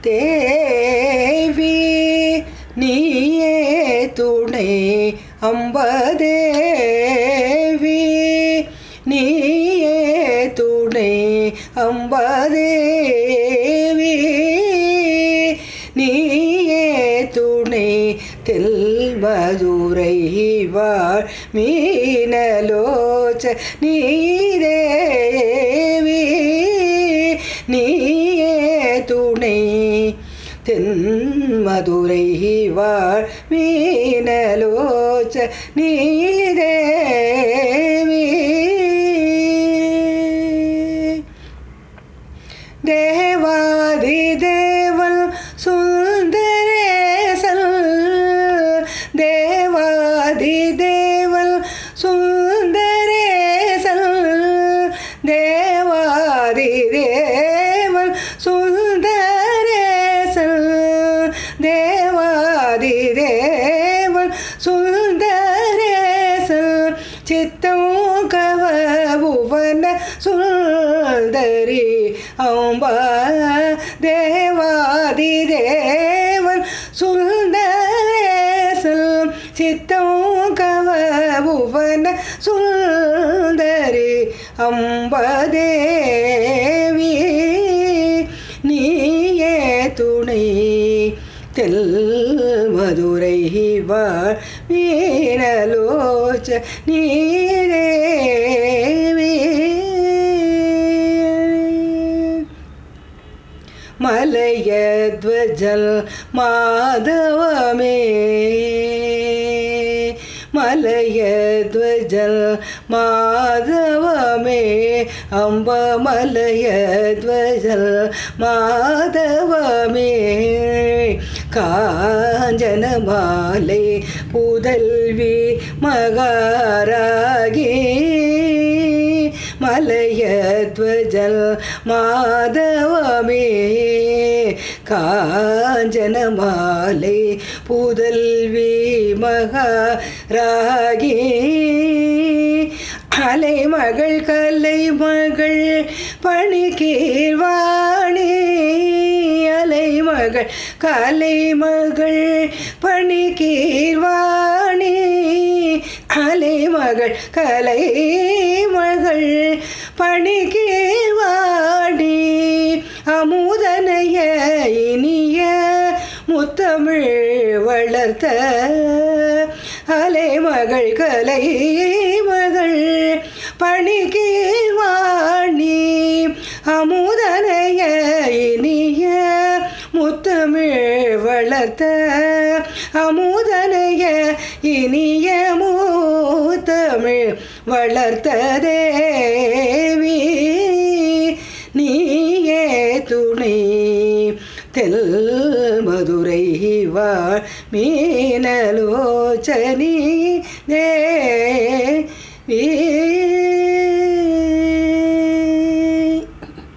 தேவி நீயே துணை அம்பதேவி. நீயே துணை அம்பதேவி. நீயே துணை தெல்மதுரை வாழ் மீனலோச்ச நீரே தென்மதுரை வாழ் மீனலோச்ச நீதேவி தேவாதி தேவன் சுந்தரேசன் தேவாதி தேவன் சுந்தரேசன் தேவாதி தேவன் சுந்தரேசன் சித்தம் கவபுவன சுந்தரி அம்பா தேவாதி தேவன் சுந்தரேசன் சித்தம் கவபுவன சுந்தரி அம்பதேவி நீயே துணை தெல் மதுரை வாழ் மீனலோச்ச நீரேவி மலையத்வஜல் மாதவமே மலையத்வஜல் மாதவமே அம்ப மலையத்வஜல் மாதவமே காஞ்சன மாலை புதல்வி மகாராகி மலையத்வஜல் மாதவமே. காஞ்சன மாலை புதல்வி மகாராகி அலைமகள் கலைமகள் பணிகீர்வாணி மகள் கலை மகள் பணிகீர்வாணி அலைமகள் கலைமகள் பணிகீர்வாணி அமுதனைய இனிய முத்தமிழ் வளர்த்த அலைமகள் கலை மகள் பணிக்கு அமு வளர்த்த அமுதனைய இனிய மூத்தமிழ் வளர்த்த தேவி நீயே துணை தெல் மதுரை வாழ் மீனலோச்சனி தே